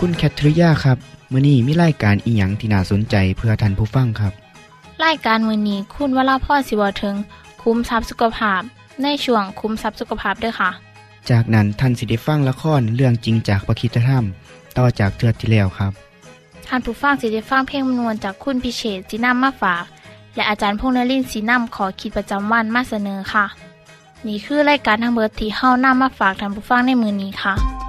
คุณแคทริยาครับมื้อนี้มีรายการอีหยังที่น่าสนใจเพื่อท่านผู้ฟังครับรายการมือนี้คุณวราพ่อสิวถึง คุ้มทรัพย์สุขภาพ ในช่วงคุ้มทรัพย์สุขภาพด้วยค่ะ จากนั้นท่านสิได้ฟังละครเรื่องจริงจากประคีตธรรม ต่อจากเทือกที่แล้วครับท่านผู้ฟังสิได้ฟังเพลงมนวนจากคุณพิเชษจีนัมมาฝาก และอาจารย์พงษ์นรินทร์สีนัมขอขีดประจำวันมาเสนอค่ะ นี่คือรายการทั้งเบิดที่เฮ้านํมาฝากท่านผู้ฟังในมือนี้ค่ะ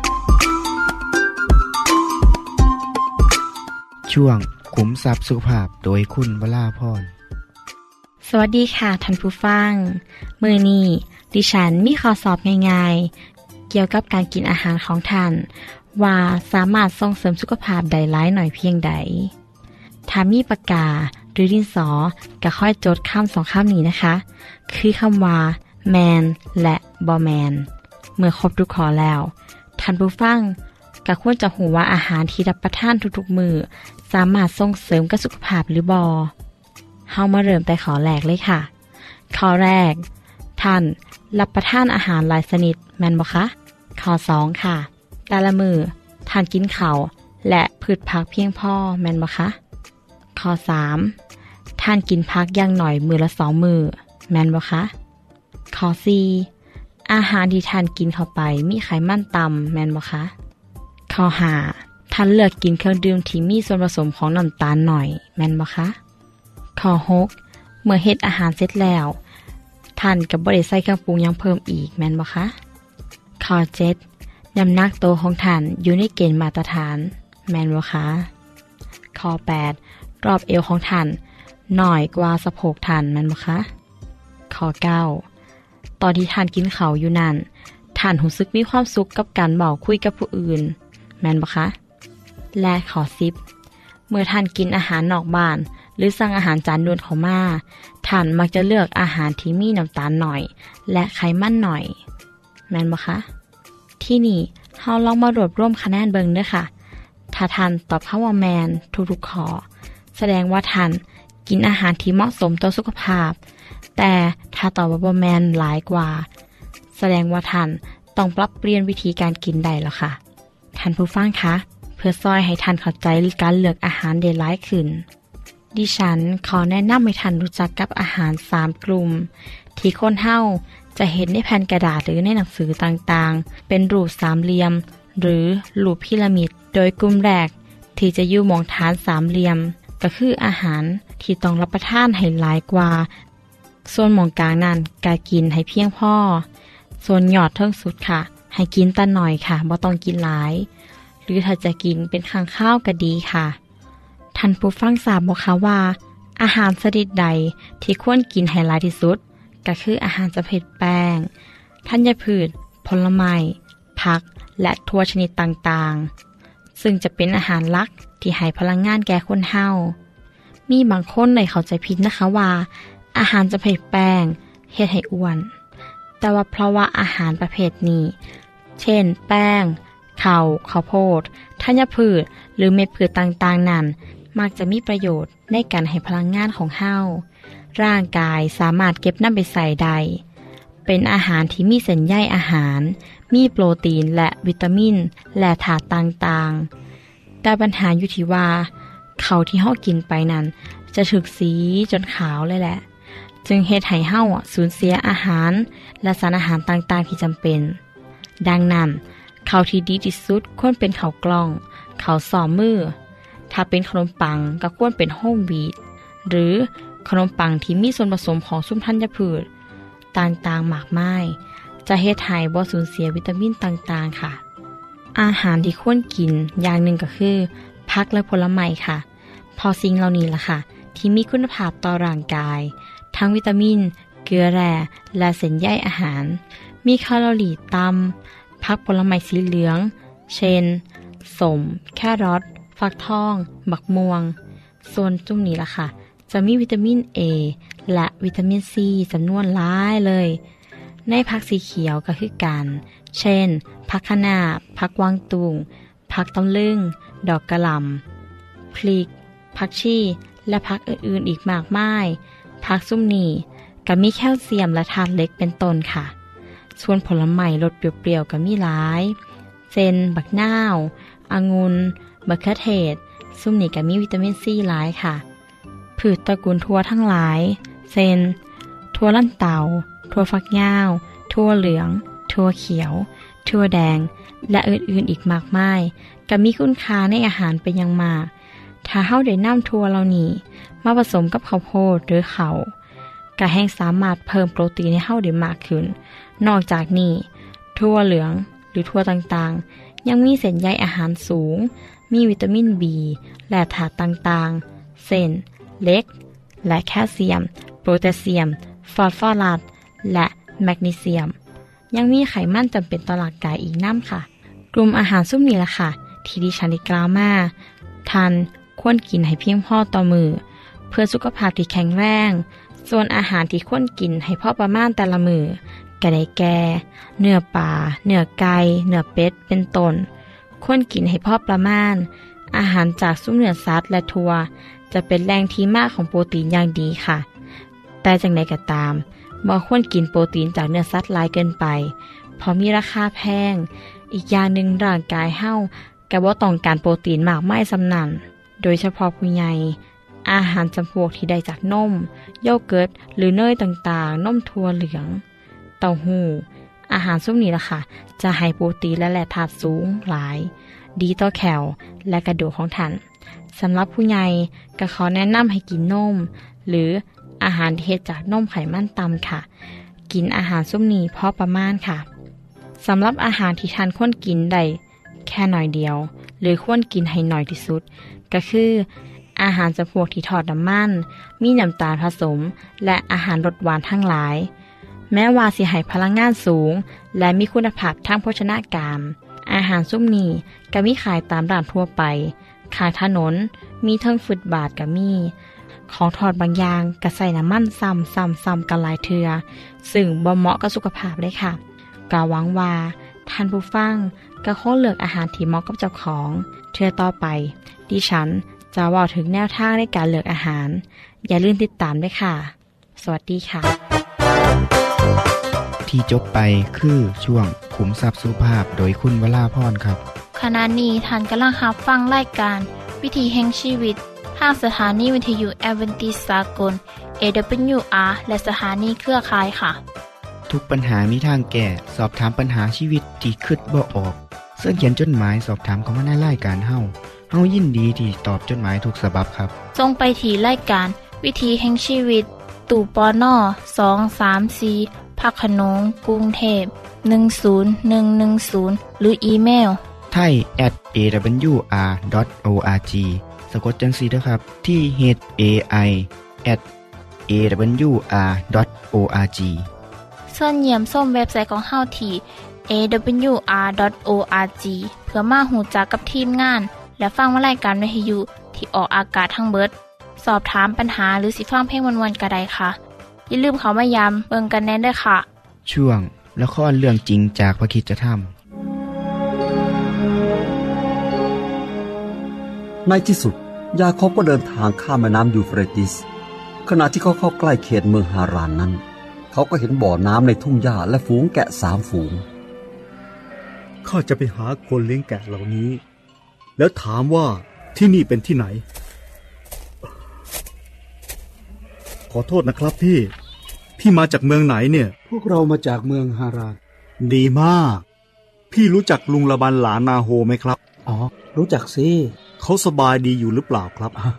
ช่วงขุมทรัพย์สุขภาพโดยคุณวราพรสวัสดีค่ะท่านผู้ฟัง มือนี้ดิฉันมีข้อสอบง่ายๆ เกี่ยวกับการกินอาหารของท่าน ว่าสามารถส่งเสริมสุขภาพได้ายหน่อยเพียงใดถ้ามีปากกาหรือดินสอก็ค่อยจดคำสองคำนี้นะคะ คือคำว่าแมนและบอแมนเมื่อครบทุกขอแล้วท่านผู้ฟังก็ควรจะหูว่าอาหารที่รับประทานทุกๆมือ สามารถส่งเสริมกับสุขภาพหรือบอเฮามาเริ่มแต่ขอแรกเลยค่ะ ข้อแรก ท่านรับประทานอาหารหลายชนิดแม่นบ่คะ ข้อสองค่ะ แต่ละมือท่านกินข้าวและพืชผักเพียงพอแม่นบ่คะ ข้อสามท่านกินพักอย่างหน่อยมือละสองมือแม่นบ่คะข้อสี่อาหารที่ท่านกินเข้าไปมีไขมันต่ำแม่นบ่คะ ข้อห้า ท่านเลือกกินเครื่องดื่มที่มีส่วนผสมของน้ำตาลหน่อย แม่นบ่คะข้อ6เมื่อเฮ็ดอาหารเสร็จแล้ว ท่านกับบริใส่เครื่องปรุงยังเพิ่มอีกแม่นบ่คะข้อ7น้ำหนักโตวของท่านอยู่ในเกณฑ์มาตรฐาน แม่นบ่คะข้อ8รอบเอวของท่านหน่อยกว่าสะโพกท่านแม่นบ่คะข้อ9ตอนที่ท่านกินเขาอยู่นั่นท่านรู้สึกมีความสุขกับการเบาคุยกับผู้อื่น แม่นบ่คะ และข้อ10เมื่อท่านกินอาหารนอกบ้าน หรือสั่งอาหารจานด่วนเขามา ท่านมักจะเลือกอาหารที่มีน้ำตาลหน่อย และไขมันหน่อย แม่นบ่คะ ที่นี่เฮาลองมารวบรวมคะแนนเบิงเด้อค่ะ ถ้าท่านตอบคำว่าแมนทุกๆข้อแสดงว่าท่านกินอาหารที่เหมาะสมต่อสุขภาพ แต่ถ้าตอบว่าบแมนหลายกว่า แสดงว่าท่านต้องปรับเปลี่ยนวิธีการกินได้แล้วค่ะ ท่านผู้ฟังคะ เพื่อซอยให้ท่านเข้าใจการเลือกอาหารได้หลายขึ้น ดิฉันขอแนะนำให้ท่านรู้จักกับอาหารสามกลุ่ม ที่คนเฮาจะเห็นในแผ่นกระดาษหรือในหนังสือต่างๆ เป็นรูปสามเหลี่ยม หรือรูปพีระมิด โดยกลุ่มแรกที่จะยู่มองฐานสามเหลี่ยม ก็คืออาหารที่ต้องรับประทานให้หลายกว่า ส่วนมองกลางนั้นกากินให้เพียงพอส่วนหยอดเทิงสุดค่ะ ให้กินแต่หน่อยค่ะบ่ต้องกินหลาย หรือถ้าจะกินเป็นข้างข้าวก็ดีค่ะท่านผู้ฟังทราบบอกคะว่า อาหารชนิดใดที่ควรกินให้หลายที่สุด ก็คืออาหารจะเผ็ดแป้งธัญพืช ผลไม้ผัก และทั่วชนิดต่างๆ ซึ่งจะเป็นอาหารหลักที่ให้พลังงานแก่คนเฮามีบางคนในเข้าใจผิดนะคะว่า อาหารจะเผ็ดแป้งเฮ็ดให้อ้วน แต่ว่าเพราะว่าอาหารประเภทนี้ เช่น แป้ง ข้าวข้าวโพดธัญพืช หรือเม็ดพืชต่างๆ นั้น มักจะมีประโยชน์ในการให้พลังงานของเฮาร่างกายสามารถเก็บน้ำไปใส่ได้ เป็นอาหารที่มีเส้นใยอาหาร มีโปรตีนและวิตามิน และถาดต่างๆ แต่ปัญหาอยู่ที่ว่าเขาวที่เฮากินไปนั้น จะถึกสีจนขาวเลยแหละ จึงเฮ็ดให้เฮาสูญเสียอาหาร และสารอาหารต่างๆที่จำเป็น ดังนั้น ข้าที่ดีที่สุดควรเป็นข้าวกล้อง เขาวซ้อมมือ ถ้าเป็นขนมปังก็ควรเป็นโฮมวีดหรือขนมปังที่มีส่วนผสมของซุ้มธัญพืชต่างๆมากไมายจะเฮ็ดให้บ่สูญเสียวิตามินต่างๆค่ะ อาหารที่ควรกินอย่างหนึ่งก็คือผักและผลไม้ค่ะ พอสิ่งเหล่านี้ล่ะค่ะ ที่มีคุณภาพต่อร่างกาย ทั้งวิตามิน เกลือแร่และเส้นใยอาหาร มีแคลอรี่ต่ำ ผักผลไม้สีเหลือง เช่น สม แครอท ฟักทอง บักม่วง ส่วนจุ่มนี้ล่ะค่ะ จะมีวิตามิน A และวิตามิน C จำนวนหลายเลย ในผักสีเขียวก็คือกัน เช่น ผักคะน้าผักวางตุงผักตำลึง ดอกกระหล่ำพริก ผักชี และผักอื่นๆอีกมากมายผักซุ่มนี่ก็มีแคลเซียมและธาตุเหล็กเป็นต้นค่ะ ส่วนผลไม้รสเปรี้ยวๆก็มีหลายเช่นบักนาวองุ่นมะเขือเทศซุ่มนี่ก็มีวิตามินซีหลายค่ะพืชตระกูลทั่วทั้งหลายเช่นทั่วลั่นเตาทั่วฟักยาวทั่วเหลืองทั่วเขียว ทั่วแดง และอื่นๆอีกมากมายก็มีคุณค่าในอาหารเป็นอย่างมาก ถ้าเฮาได้น้ำทั่วเหล่านี้ มาผสมกับข้าวโพดหรือเขาว ก็แห้งสามารถเพิ่มโปรตีนให้เฮาได้มากขึ้น นอกจากนี้ทั่วเหลืองหรือทั่วต่างๆ ยังมีเส้นใยอาหารสูง มีวิตามิน B และถาตุต่างๆ เส้นเล็ก และแคลเซียมโพแทสเซียม ฟอสฟอรัส และแมกนีเซียม ยังมีไขมันจำเป็นต่อร่างกายอีกน้ำค่ะ กลุ่มอาหารซุ่มนี้ละค่ะ ที่ดิฉันได้กล่าวมาทานควรกินให้เพียงพอต่อมือ เพื่อสุขภาพที่แข็งแรง ส่วนอาหารที่ควรกินให้พ่อประมาณแต่ละมือก็ได้แก่เนื้อปลาเนื้อไก่เนื้อเป็ดเป็นต้นควรกินให้พ่อประมาณ อาหารจากซุ้มเนื้อสัตว์และทัวจะเป็นแหล่งที่มากของโปรตีนอย่างดีค่ะ แต่จังใดก็ตามบ่ควรกินโปรตีนจากเนื้อสัตว์ลายเกินไป เพราะมีราคาแพง อีกอย่างหนึ่งร่างกายเฮากะบ่ต้องการโปรตีนมากไม่สำนันโดยเฉพาะผู้ใหญ่ อาหารจำพวกที่ได้จากนม โยเกิร์ต หรือเนยต่างๆ นมถั่วเหลือง เต้าหู้ อาหารซุ่มนี้ล่ะค่ะ จะให้โปรตีนและแร่ธาตุสูงหลาย ดีต่อแคลและกระดูกของท่านสำหรับผู้ใหญ่ก็ขอแนะนำให้กินนม หรืออาหารที่เฮ็ดจากนมไขมันต่ำค่ะ กินอาหารซุ่มนี้พอประมาณค่ะสำหรับอาหารที่ทานควรกินได้แค่หน่อยเดียว หรือควรกินให้หน่อยที่สุด ก็คือ อาหารจำพวกที่ทอดน้ำมัน มีน้ำตาลผสม และอาหารรสหวานทั้งหลาย แม้ว่าสิให้พลังงานสูง และมีคุณภาพทางโภชนาการ อาหารซุ่มนี้ก็มีขายตามร้านทั่วไป ขายถนน มีเทิงฟุตบาทก็มี ของทอดบางอย่างก็ใส่น้ำมันซ้ำซ้ำซ้ำกันหลายเทือซึ่งบ่เหมาะกับสุขภาพเลยค่ะกาหวังว่าท่านผู้ฟังก็คงเลือกอาหารที่เหมาะกับเจ้าของ เทือต่อไป ดิฉัน จะว่าถึงแนวทางในการเลือกอาหาร อย่าลืมติดตามด้วยค่ะ สวัสดีค่ะ ที่จบไปคือช่วงขุมทรัพย์สุภาพโดยคุณวราพรครับ ขณะนี้ท่านกำลังรับฟังรายการ วิถีแห่งชีวิตทางสถานีวิทยุแอเวนติสากล AWR และสถานีเครือข่ายค่ะ ทุกปัญหามีทางแก้สอบถามปัญหาชีวิตที่คิดบ่ออกเสื้อเขียนจดหมายสอบถามเขามาในรายการเฮา เฮายินดีที่ตอบจดหมายถูกสาบบครับ ทรงไปถีรายการ วิถีแห่งชีวิต ตู่ปอน่อสองสามสีพักขนงกรุงเทพ10110 หรืออีเมลไทย at awr.org สะกดจังสีนะครับ ที่ h a i at awr.org ส่วนเยี่ยมส้มเว็บไซต์ของเฮาที่ awr.org เพื่อมาหูจักกับทีมงาน และฟังวารายการวิทยุที่ออกอากาศทั้งเบิด สอบถามปัญหาหรือสิฟังเพลงวนๆกระไดค่ะ อย่าลืมเขามายามเบิงกันแน่นด้วยค่ะ ช่วงละครเรื่องจริงจากพระคิดจะทในที่สุด ยาคอบก็เดินทางข้ามแม่น้ำยูเฟรติส ขณะที่เขาเข้าใกล้เขตเมืองฮารานนั้น เขาก็เห็นบ่อน้ำในทุ่งหญ้าและฝูงแกะสามฝูงข้าจะไปหาคนเลี้ยงแกะเหล่านี้ แล้วถามว่าที่นี่เป็นที่ไหน ขอโทษนะครับพี่ พี่มาจากเมืองไหนเนี่ย พวกเรามาจากเมืองฮารานดีมาก พี่รู้จักลุงละบันหลานนาโฮไหมครับ อ๋อ รู้จักสิเขาสบายดีอยู่หรือเปล่าครับอะ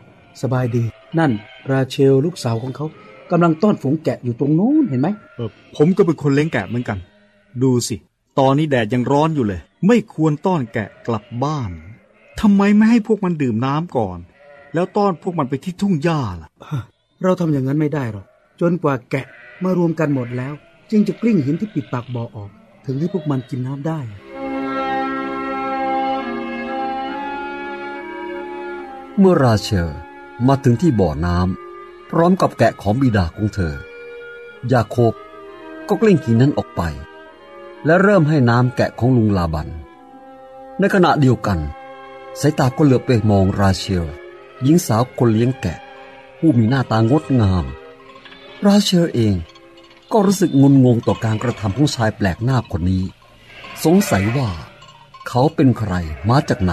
สบายดี นั่น ราเชลลูกสาวของเขากำลังต้อนฝูงแกะอยู่ตรงนู้นเห็นไหมเออผมก็เป็นคนเลี้ยงแกะเหมือนกัน ดูสิ ตอนนี้แดดยังร้อนอยู่เลย ไม่ควรต้อนแกะกลับบ้าน ทำไมไม่ให้พวกมันดื่มน้ำก่อน แล้วต้อนพวกมันไปที่ทุ่งหญ้าล่ะ เราทำอย่างนั้นไม่ได้หรอก จนกว่าแกะมารวมกันหมดแล้ว จึงจะกลิ้งหินที่ปิดปากบ่อออก ถึงให้พวกมันกินน้ำได้เมื่อราเชลมาถึงที่บ่อน้ำพร้อมกับแกะของบิดาของเธอ ยาโคบก็กลิ้งหินนั้นออกไป และเริ่มให้น้ำแกะของลุงลาบัน ในขณะเดียวกัน สายตาก็เหลือบไปมองราเชลหญิงสาวคนเลี้ยงแกะ ผู้มีหน้าตางดงาม ราเชลเอง ก็รู้สึกงุนงงต่อการกระทำของชายแปลกหน้าคนนี้ สงสัยว่า เขาเป็นใครมาจากไหน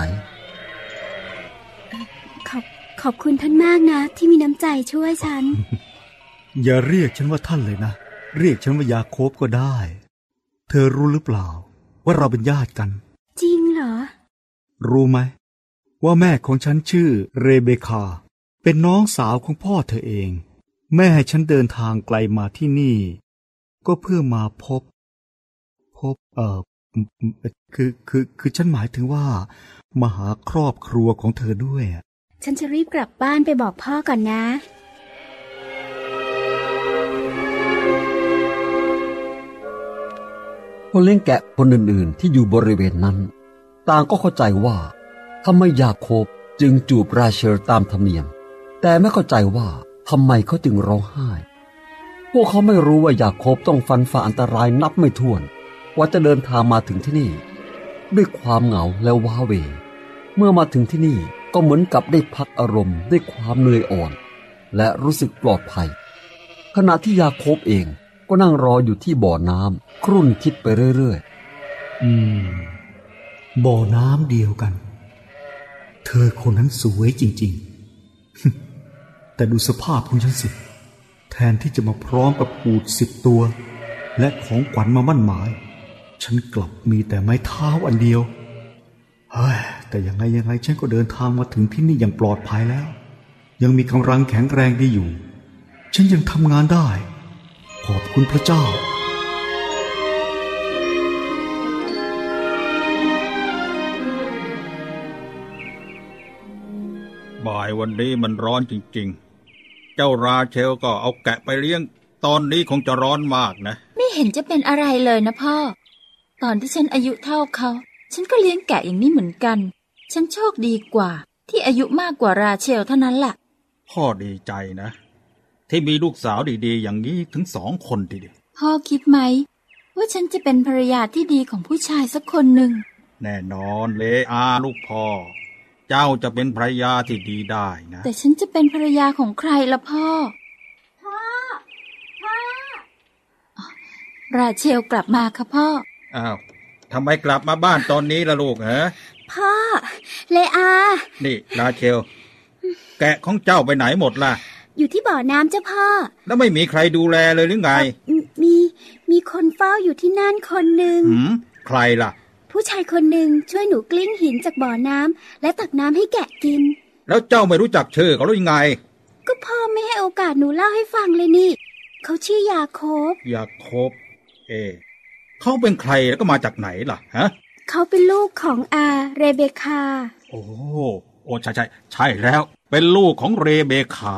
ขอบขอบคุณท่านมากนะ ที่มีน้ำใจช่วยฉัน อย่าเรียกฉันว่าท่านเลยนะ เรียกฉันว่ายาโคบก็ได้ เธอรู้หรือเปล่า ว่าเราเป็นญาติกัน จริงเหรอ รู้ไหม ว่าแม่ของฉันชื่อเรเบคา เป็นน้องสาวของพ่อเธอเอง แม่ให้ฉันเดินทางไกลมาที่นี่ ก็เพื่อมาพบ พบเอ่ออืมอืมคือคือคือฉันหมายถึงว่า มาหาครอบครัวของเธอด้วยอะฉันจะรีบกลับบ้านไปบอกพ่อก่อนนะคนเลี้ยงแกะคนอื่นๆ ที่อยู่บริเวณนั้น ต่างก็เข้าใจว่า ทำไมยาโคบจึงจูบราเชลตามธรรมเนียม แต่ไม่เข้าใจว่าทำไมเขาจึงร้องไห้ พวกเขาไม่รู้ว่ายาโคบต้องฟันฝ่าอันตรายนับไม่ถ้วนกว่าจะเดินทางมาถึงที่นี่ ด้วยความเหงาและว้าเว เมื่อมาถึงที่นี่ก็เหมือนกับได้พักอารมณ์ด้วยความเหนื่อยอ่อน และรู้สึกปลอดภัย ขณะที่ยาโคบเองก็นั่งรออยู่ที่บ่อน้ำครุ่นคิดไปเรื่อยอืม บ่อน้ำเดียวกัน เธอคนนั้นสวยจริง ๆ แต่ดูสภาพของฉันสิ แทนที่จะมาพร้อมกับปูดสิบตัว และของขวัญมามั่นหมาย ฉันกลับมีแต่ไม้เท้าอันเดียว เฮ้ย แต่ยังไงยังไงฉันก็เดินทางมาถึงที่นี่อย่างปลอดภัยแล้ว ยังมีกำลังแข็งแรงดีอยู่ ฉันยังทำงานได้ ขอบคุณพระเจ้าายวันนี้มันร้อนจริง ๆ เจ้าราเชลก็เอาแกะไปเลี้ยง ตอนนี้คงจะร้อนมากนะ ไม่เห็นจะเป็นอะไรเลยนะพ่อ ตอนที่ฉันอายุเท่าเขา ฉันก็เลี้ยงแกะอย่างนี้เหมือนกัน ฉันโชคดีกว่า ที่อายุมากกว่าราเชลเท่านั้นล่ะพ่อดีใจนะ ที่มีลูกสาวดีๆ อย่างนี้ถึงสองคนทีเดียวพ่อคิดไหม ว่าฉันจะเป็นภรรยาที่ดีของผู้ชายสักคนหนึ่งแน่นอนเลอาลูกพ่อ เจ้าจะเป็นภรรยาที่ดีได้นะ แต่ฉันจะเป็นภรรยาของใครล่ะพ่อ พ่อ พ่อ ราเชลกลับมาค่ะพ่อ อ้าวทำไมกลับมาบ้านตอนนี้ล่ะลูกเหรอพ่อ เลอา นี่ราเชล แกะของเจ้าไปไหนหมดล่ะ อยู่ที่บ่อน้ำเจ้าพ่อ แล้วไม่มีใครดูแลเลยหรือไงมมีมีคนเฝ้าอยู่ที่นั่นคนหนึ่งหืมใครล่ะ ผู้ชายคนหนึ่งช่วยหนูกลิ้งหินจากบ่อน้ำและตักน้ำให้แกะกิน แล้วเจ้าไม่รู้จักชื่อเขาหรือยังไง ก็พ่อไม่ให้โอกาสหนูเล่าให้ฟังเลยนี่ เขาชื่อยาโคบอยากคบ เอะเขาเป็นใครแล้วก็มาจากไหนล่ะฮะ เขาเป็นลูกของอาเรเบคา โอ้โอ้ใช่ใช่ใช่แล้ว เป็นลูกของเรเบคา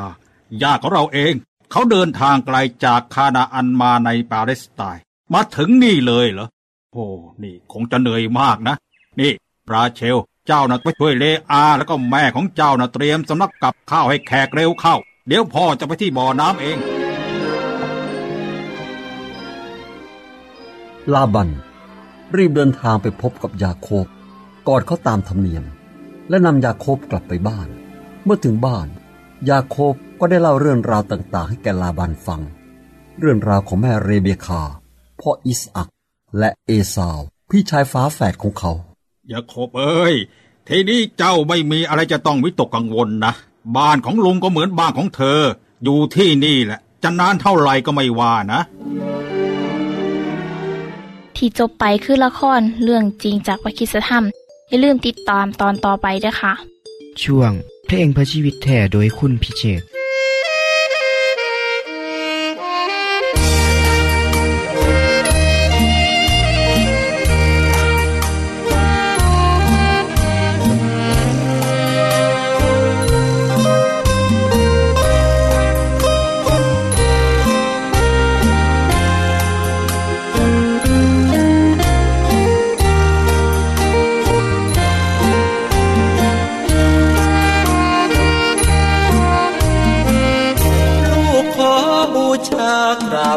ญาติของเราเอง เขาเดินทางไกลจากคานาอันมาในปาเลสไตน์มาถึงนี่เลยเหรอโอ้นี่คงจะเหนื่อยมากนะ นี่ปราเชล เจ้านะไปช่วยเลอา แล้วก็แม่ของเจ้านะเตรียมสำนักกับข้าวให้แขกเร็วเข้า เดี๋ยวพ่อจะไปที่บ่อน้ำเอง ลาบัน รีบเดินทางไปพบกับยาโคบกอดเขาตามธรรมเนียม และนำยาโคบกลับไปบ้าน เมื่อถึงบ้าน ยาโคบก็ได้เล่าเรื่องราวต่างๆ ให้แกลาบันฟัง เรื่องราวของแม่เรเบคาพ่ออิสอัก และเอซาว พี่ชายฟ้าแฝดของเขาอย่าโคบเอ้ยทีนี้เจ้าไม่มีอะไรจะต้องวิตกกังวลนะ บ้านของลุงก็เหมือนบ้านของเธอ อยู่ที่นี่แหละ จะนานเท่าไหร่ก็ไม่ว่านะ ที่จบไปคือละครเรื่องจริงจากวิคิสธรรม อย่าลืมติดตามตอนต่อไปด้วยค่ะ ช่วงเพลงพระชีวิตแท่โดยคุณพิเชษ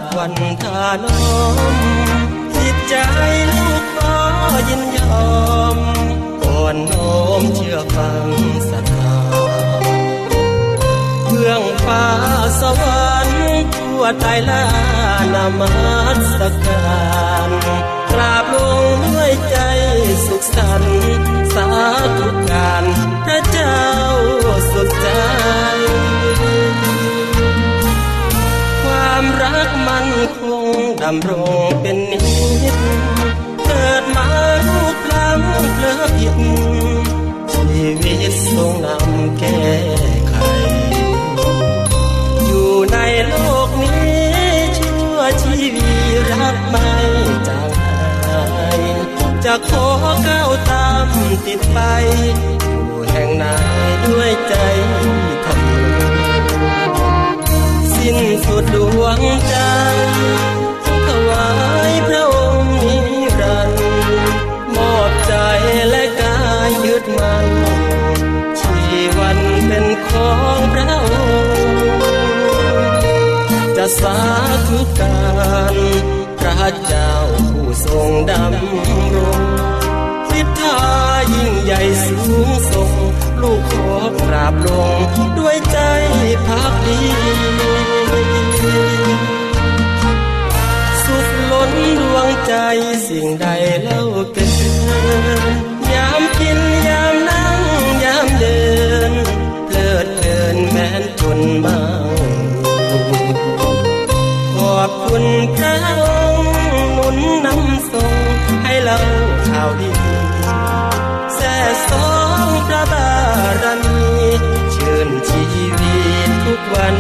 บวันทานมจิตใจลูกขอยินยอมก่อนน้อมเชื่อฟังศรัทธาเพื่องฟ้าสวรรค์ทั่วไตรลานามัสการกราบลงด้วยใจสุขสันต์สาธุการพระเจ้าสุดใจ ดำรงเป็นนิจเกิดมาลูกพลังเพลอผิดชีวิตทรงนำแก้ไข อยู่ในโลกนี้ชั่วชีวีรักไม่จางหายจะขอก้าวตามติดไปอยู่แห่งไหนด้วยใจทำสิ้นสุดดวงใจ การพระเจ้าผู้ทรงดำรงฤทธายิ่งใหญ่สูงส่ง ลูกขอกราบลงด้วยใจพักดีสุขล้นดวงใจสิ่งใดเล่าเกินยามกิน พระองค์หนุนนำทรงให้เราข่าวดีแส่สองพระบารมีเชิญชีวิตทุกวัน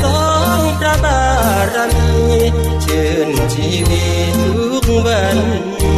សងប្របារមីជឿនជីវិតទុកវណ្ណ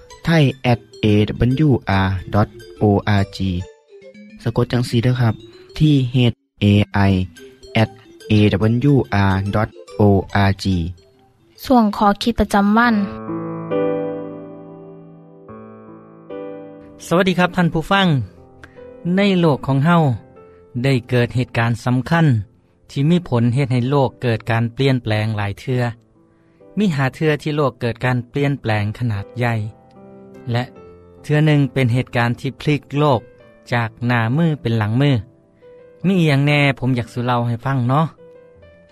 ไทย at awr.org สะกดจังสีด้วยครับ ที่ h a i at awr.org ส่วนขอคิดประจำวัน สวัสดีครับท่านผู้ฟัง ในโลกของเฮาได้เกิดเหตุการณ์สำคัญ ที่มีผลเหตุให้โลกเกิดการเปลี่ยนแปลงหลายเทือมีมีห้าเทือที่โลกเกิดการเปลี่ยนแปลงขนาดใหญ่ และเทือหนึ่งเป็นเหตุการณ์ที่พลิกโลกจากหน้ามือเป็นหลังมือ มีหยังแน่ผมอยากสุเล่าให้ฟังเนาะ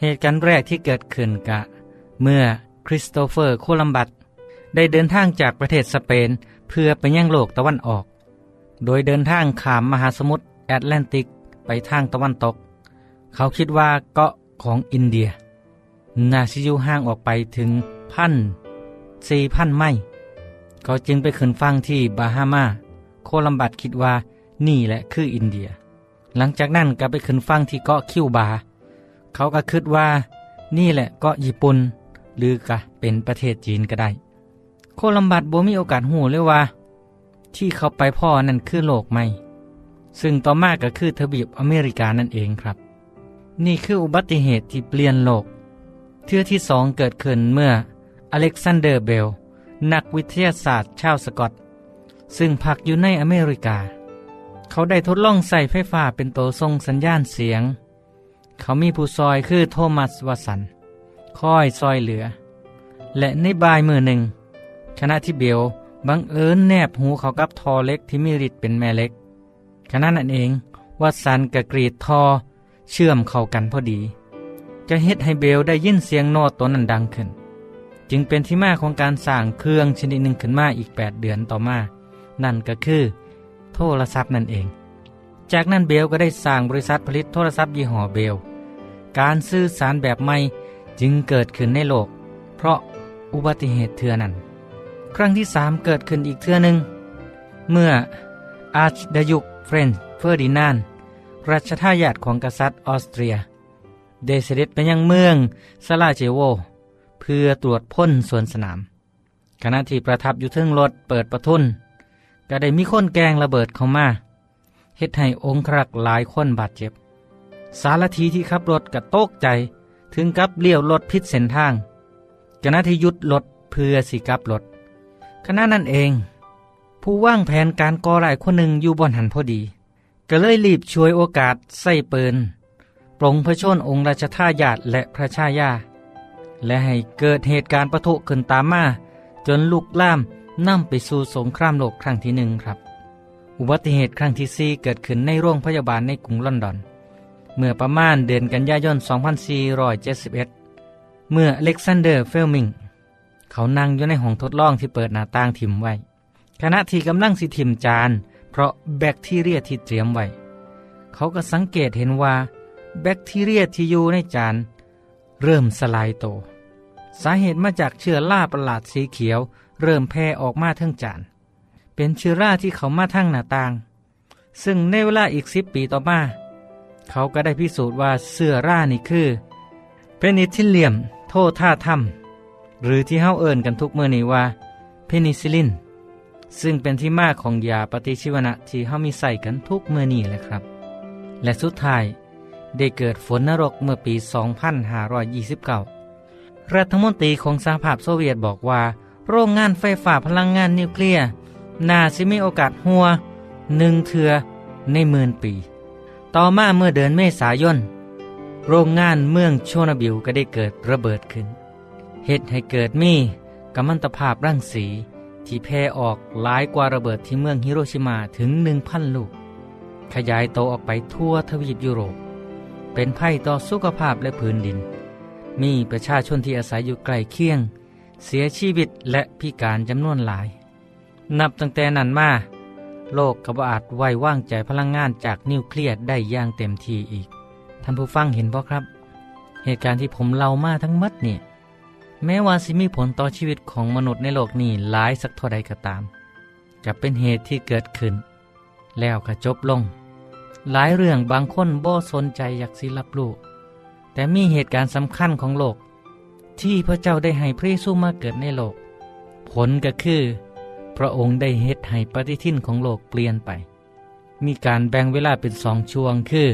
เหตุการณ์แรกที่เกิดขึ้นกะ เมื่อคริสโตเฟอร์โคลัมบัสได้เดินทางจากประเทศสเปนเพื่อไปยังโลกตะวันออก โดยเดินทางขามมหาสมุทรแอตแลนติกไปทางตะวันตก เขาคิดว่าเกาะของอินเดีย นาชิยูห่างออกไปถึงพันสี่พันไมล์ เขาจึงไปขึ้นฟังที่บาฮามา โคลัมบัสคิดว่านี่แหละคืออินเดีย หลังจากนั้นก็ไปขึ้นฟังที่เกาะคิวบา เขาก็คิดว่า นี่แหละเกาะญี่ปุ่นหรือกะเป็นประเทศจีนก็ได้ โคลัมบัสบ่มีโอกาสหูเลยว่า ที่เขาไปพ้อนั่นคือโลกใหม่ ซึ่งต่อมาก็คือทวีปอเมริกานั่นเองครับ นี่คืออุบัติเหตุที่เปลี่ยนโลก เทื่อที่สองเกิดขึ้นเมื่ออเล็กซานเดอร์เบล นักวิทยาศาสตร์ชาวสกอต ซึ่งพักอยู่ในอเมริกา เขาได้ทดลองใช้ไฟฟ้าเป็นตัวส่งสัญญาณเสียง เขามีผู้ซอยคือโทมัสวัตสันคอยซอยเหลือ และในบายมือหนึ่งขณะที่เบลบังเอิญแนบหูเขากับทอเล็กที่มีฤทธิ์เป็นแม่เล็กขณะนั้นเองวัสันกระกรีดทอเชื่อมเข้ากันพอดี จะเฮ็ดให้เบลได้ยินเสียงโน้ตตัวนั้นดังขึ้น จึงเป็นที่มาของการสร้างเครื่องชนิดหนึ่งขึ้นมาอีก 8 เดือนต่อมา นั่นก็คือ โทรศัพท์นั่นเอง จากนั้นเบลก็ได้สร้างบริษัทผลิตโทรศัพท์ยี่ห้อเบล การสื่อสารแบบใหม่จึงเกิดขึ้นในโลก เพราะอุบัติเหตุเทือนั้น ครั้งที่สามเกิดขึ้นอีกเทือหนึ่ง เมื่ออาร์ชดยุกฟรานซ์เฟอร์ดินานด์รัชทายาทของกษัตริย์ออสเตรียได้เสด็จไปยังเมืองซาราเจโว เพื่อตรวจพลสวนสนาม ขณะที่ประทับอยู่เทิงรถเปิดประทุนก็ได้มีคนแกว่งระเบิดเข้ามาเฮ็ดให้องค์ครักหลายคนบาดเจ็บ สารทีที่ขับรถกระโตกใจถึงกับเลี้ยวรถพิษเส้นทางขณะที่ยุดรถเพื่อสิกลับรถขณะนั้นเอง ผู้ว่างแผนการก่อร้ายคนหนึ่งอยู่บนหันพอดี ก็เลยรีบช่วยโอกาสใส่ปืนปลงพระชนองค์ราชทายาทและพระชายา และให้เกิดเหตุการณ์ประทุขึ้นตามมา จนลุกล่ามนำไปสู่สงครามโลกครั้งที่หนึ่งครับ อุบัติเหตุครั้งที่สี่เกิดขึ้นในโรงพยาบาลในกรุงลอนดอน เมื่อประมาณเดือนกันยายน 2471 เมื่ออเล็กซานเดอร์เฟลมิง เขานั่งอยู่ในห้องทดลองที่เปิดหน้าต่างถิ่มไว้ ขณะที่กำลังสิถิ่มจาน เพราะแบคทีเรียที่เตรียมไว้ เขาก็สังเกตเห็นว่า แบคทีเรียที่อยู่ในจาน เริ่มสลายโตว สาเหตุมาจากเชื้อราประหลาดสีเขียว เริ่มแพร่ออกมาทั้งจาน เป็นเชื้อราที่เข้ามาทางหน้าต่าง ซึ่งในเวลาอีกสิบปีต่อมา เขาก็ได้พิสูจน์ว่าเชื้อรานี่คือ Penicillium notatum หรือที่เฮาเอิ้นกันทุกเมื่อนี้ว่า เพนิซิลลิน ซึ่งเป็นที่มาของยาปฏิชีวนะที่เฮามีใช้กันทุกเมื่อนี้แหละครับ และสุดท้ายได้เกิดฝนนรกเมื่อปี 2529 รัฐมนตรีของสหภาพโซเวียตบอกว่า โรงงานไฟฟ้าพลังงานนิวเคลียร์น่าสิมีโอกาสฮั่วหนึ่งเทือในหมื่นปี ต่อมาเมื่อเดือนเมษายน โรงงานเมืองเชอร์โนบิลก็ได้เกิดระเบิดขึ้น เหตุให้เกิดมีกัมมันตภาพรังสีที่แพร่ออกหลายกว่าระเบิดที่เมืองฮิโรชิมาถึง 1,000 ลูก ขยายโตออกไปทั่วทวีปยุโรป เป็นภัยต่อสุขภาพและพื้นดิน มีประชาชนที่อาศัยอยู่ใกล้เคียง เสียชีวิตและพิการจำนวนหลาย นับตั้งแต่นั้นมา โลกกบอาจไว้ว่างใจพลังงานจากนิวเคลียร์ได้อย่างเต็มทีอีก ท่านผู้ฟังเห็นบ่ครับ เหตุการณ์ที่ผมเล่ามาทั้งหมดนี่แม้ว่าสิมีผลต่อชีวิตของมนุษย์ในโลกนี้หลายสักเท่าใดก็ตาม จะเป็นเหตุที่เกิดขึ้น แล้วก็จบลง หลายเรื่องบางคนบ่สนใจอยากสิรับรู้ แต่มีเหตุการณ์สำคัญของโลก ที่พระเจ้าได้ให้พระเยซูมาเกิดในโลก ผลก็คือ พระองค์ได้เฮ็ดให้ปฏิทินของโลกเปลี่ยนไป มีการแบ่งเวลาเป็นสองช่วงคือ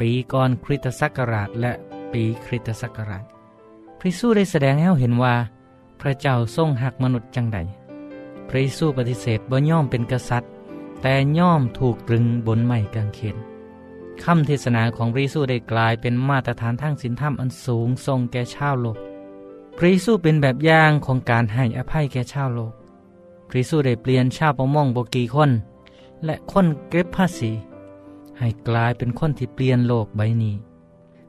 ปีก่อนคริสตศักราชและปีคริสตศักราช พระเยซูได้แสดงให้เราเห็นว่า พระเจ้าทรงหักมนุษย์จังใด พระเยซูปฏิเสธบ่ย่อมเป็นกษัตริย์ แต่ย่อมถูกตรึงบนไม้กางเขน คำเทศนาของพระเยซูได้กลายเป็นมาตรฐานทางศีลธรรมอันสูงทรงแก่ชาวโลกพระเยซูเป็นแบบอย่างของการให้อภัยแก่ชาวโลกพระเยซูได้เปลี่ยนชาวประมงบกีคน และคนเก็บภาษี ให้กลายเป็นคนที่เปลี่ยนโลกใบนี้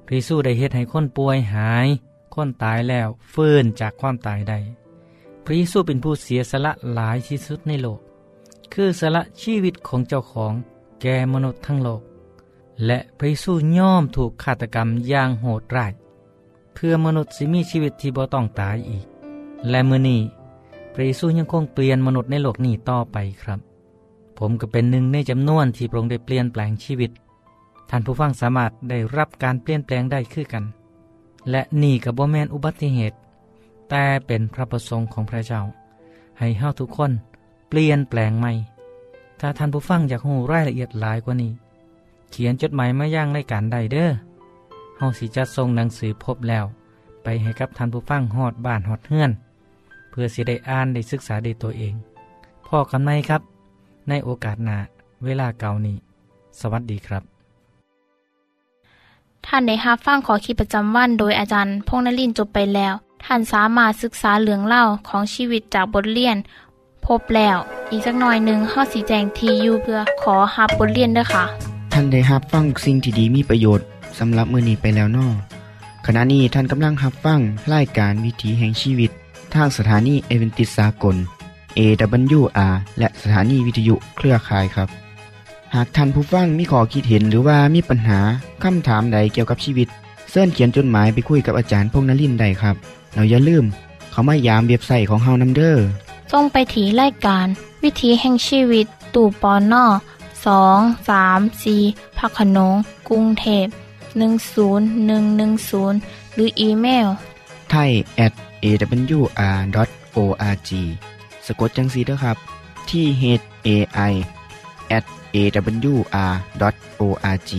พระเยซูได้เฮ็ดให้คนป่วยหาย คนตายแล้วฟื้นจากความตายได้พระเยซูเป็นผู้เสียสละหลายที่สุดในโลก คือสละชีวิตของเจ้าของแก่มนุษย์ทั้งโลก และพระเยซูย่อมถูกฆาตกรรมอย่างโหดร้ายเพื่อมนุษย์สิมีชีวิตที่บ่ต้องตายอีก และมือนี้พระเยซูยังคงเปลี่ยนมนุษย์ในโลกนี้ต่อไปครับ ผมก็เป็นหนึ่งในจำนวนที่พระองค์ได้เปลี่ยนแปลงชีวิต ท่านผู้ฟังสามารถได้รับการเปลี่ยนแปลงได้คือกัน และนี่กับบ่แมนอุบัติเหตุ แต่เป็นพระประสงค์ของพระเจ้า ให้เฮาทุกคนเปลี่ยนแปลงใหม่ ถ้าท่านผู้ฟังอยากรู้รายละเอียดหลายกว่านี้ เขียนจดหมายมาย่างรายการใดเด้อเฮาสิจัดส่งหนังสือพบแล้ว ไปให้กับท่านผู้ฟังฮอดบ้านฮอดเฮือน เพื่อสิได้อ่านได้ศึกษาได้ตัวเอง พ่อกันไหมครับ ในโอกาสหน้าเวลาเก่านี้ สวัสดีครับ ท่านได้รับฟังขอคิดประจำวันโดยอาจารย์พงษ์นลินจบไปแล้ว ท่านสามารถศึกษาเรื่องเล่าของชีวิตจากบทเรียน พบแล้ว อีกสักหน่อยหนึ่งข้อสีแจงทียูเพื่อขอฮับบทเรียนด้วยค่ะ ท่านได้รับฟังสิ่งที่ดีมีประโยชน์สำหรับมือนี้ไปแล้วนอขณะนี้ท่านกำลังรับฟังรายการวิถีแห่งชีวิต ทางสถานีเอเวนติสากล AWR และสถานีวิทยุเครือข่ายครับ หากท่านผู้ฟังมีข้อคิดเห็นหรือว่ามีปัญหาคำถามใดเกี่ยวกับชีวิตเสินเขียนจดหมายไปคุยกับอาจารย์พงษ์นลินได้ครับ เราอย่าลืม เขามายามเว็บไซต์ของเฮานํเด้อส่งไปถีรายการ วิถีแห่งชีวิต ตู่ปอนนอ สองสามสีพักขนงกรุงเทพ10110 หรืออีเมลไทย at awr.org สะกดจังสีเด้อครับ ที่ h a i at awr.org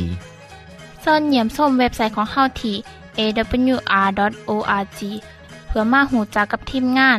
เสินเยี่ยมส้มเว็บไซต์ของเฮาที่ awr.org เพื่อมาหูจักกับทีมงาน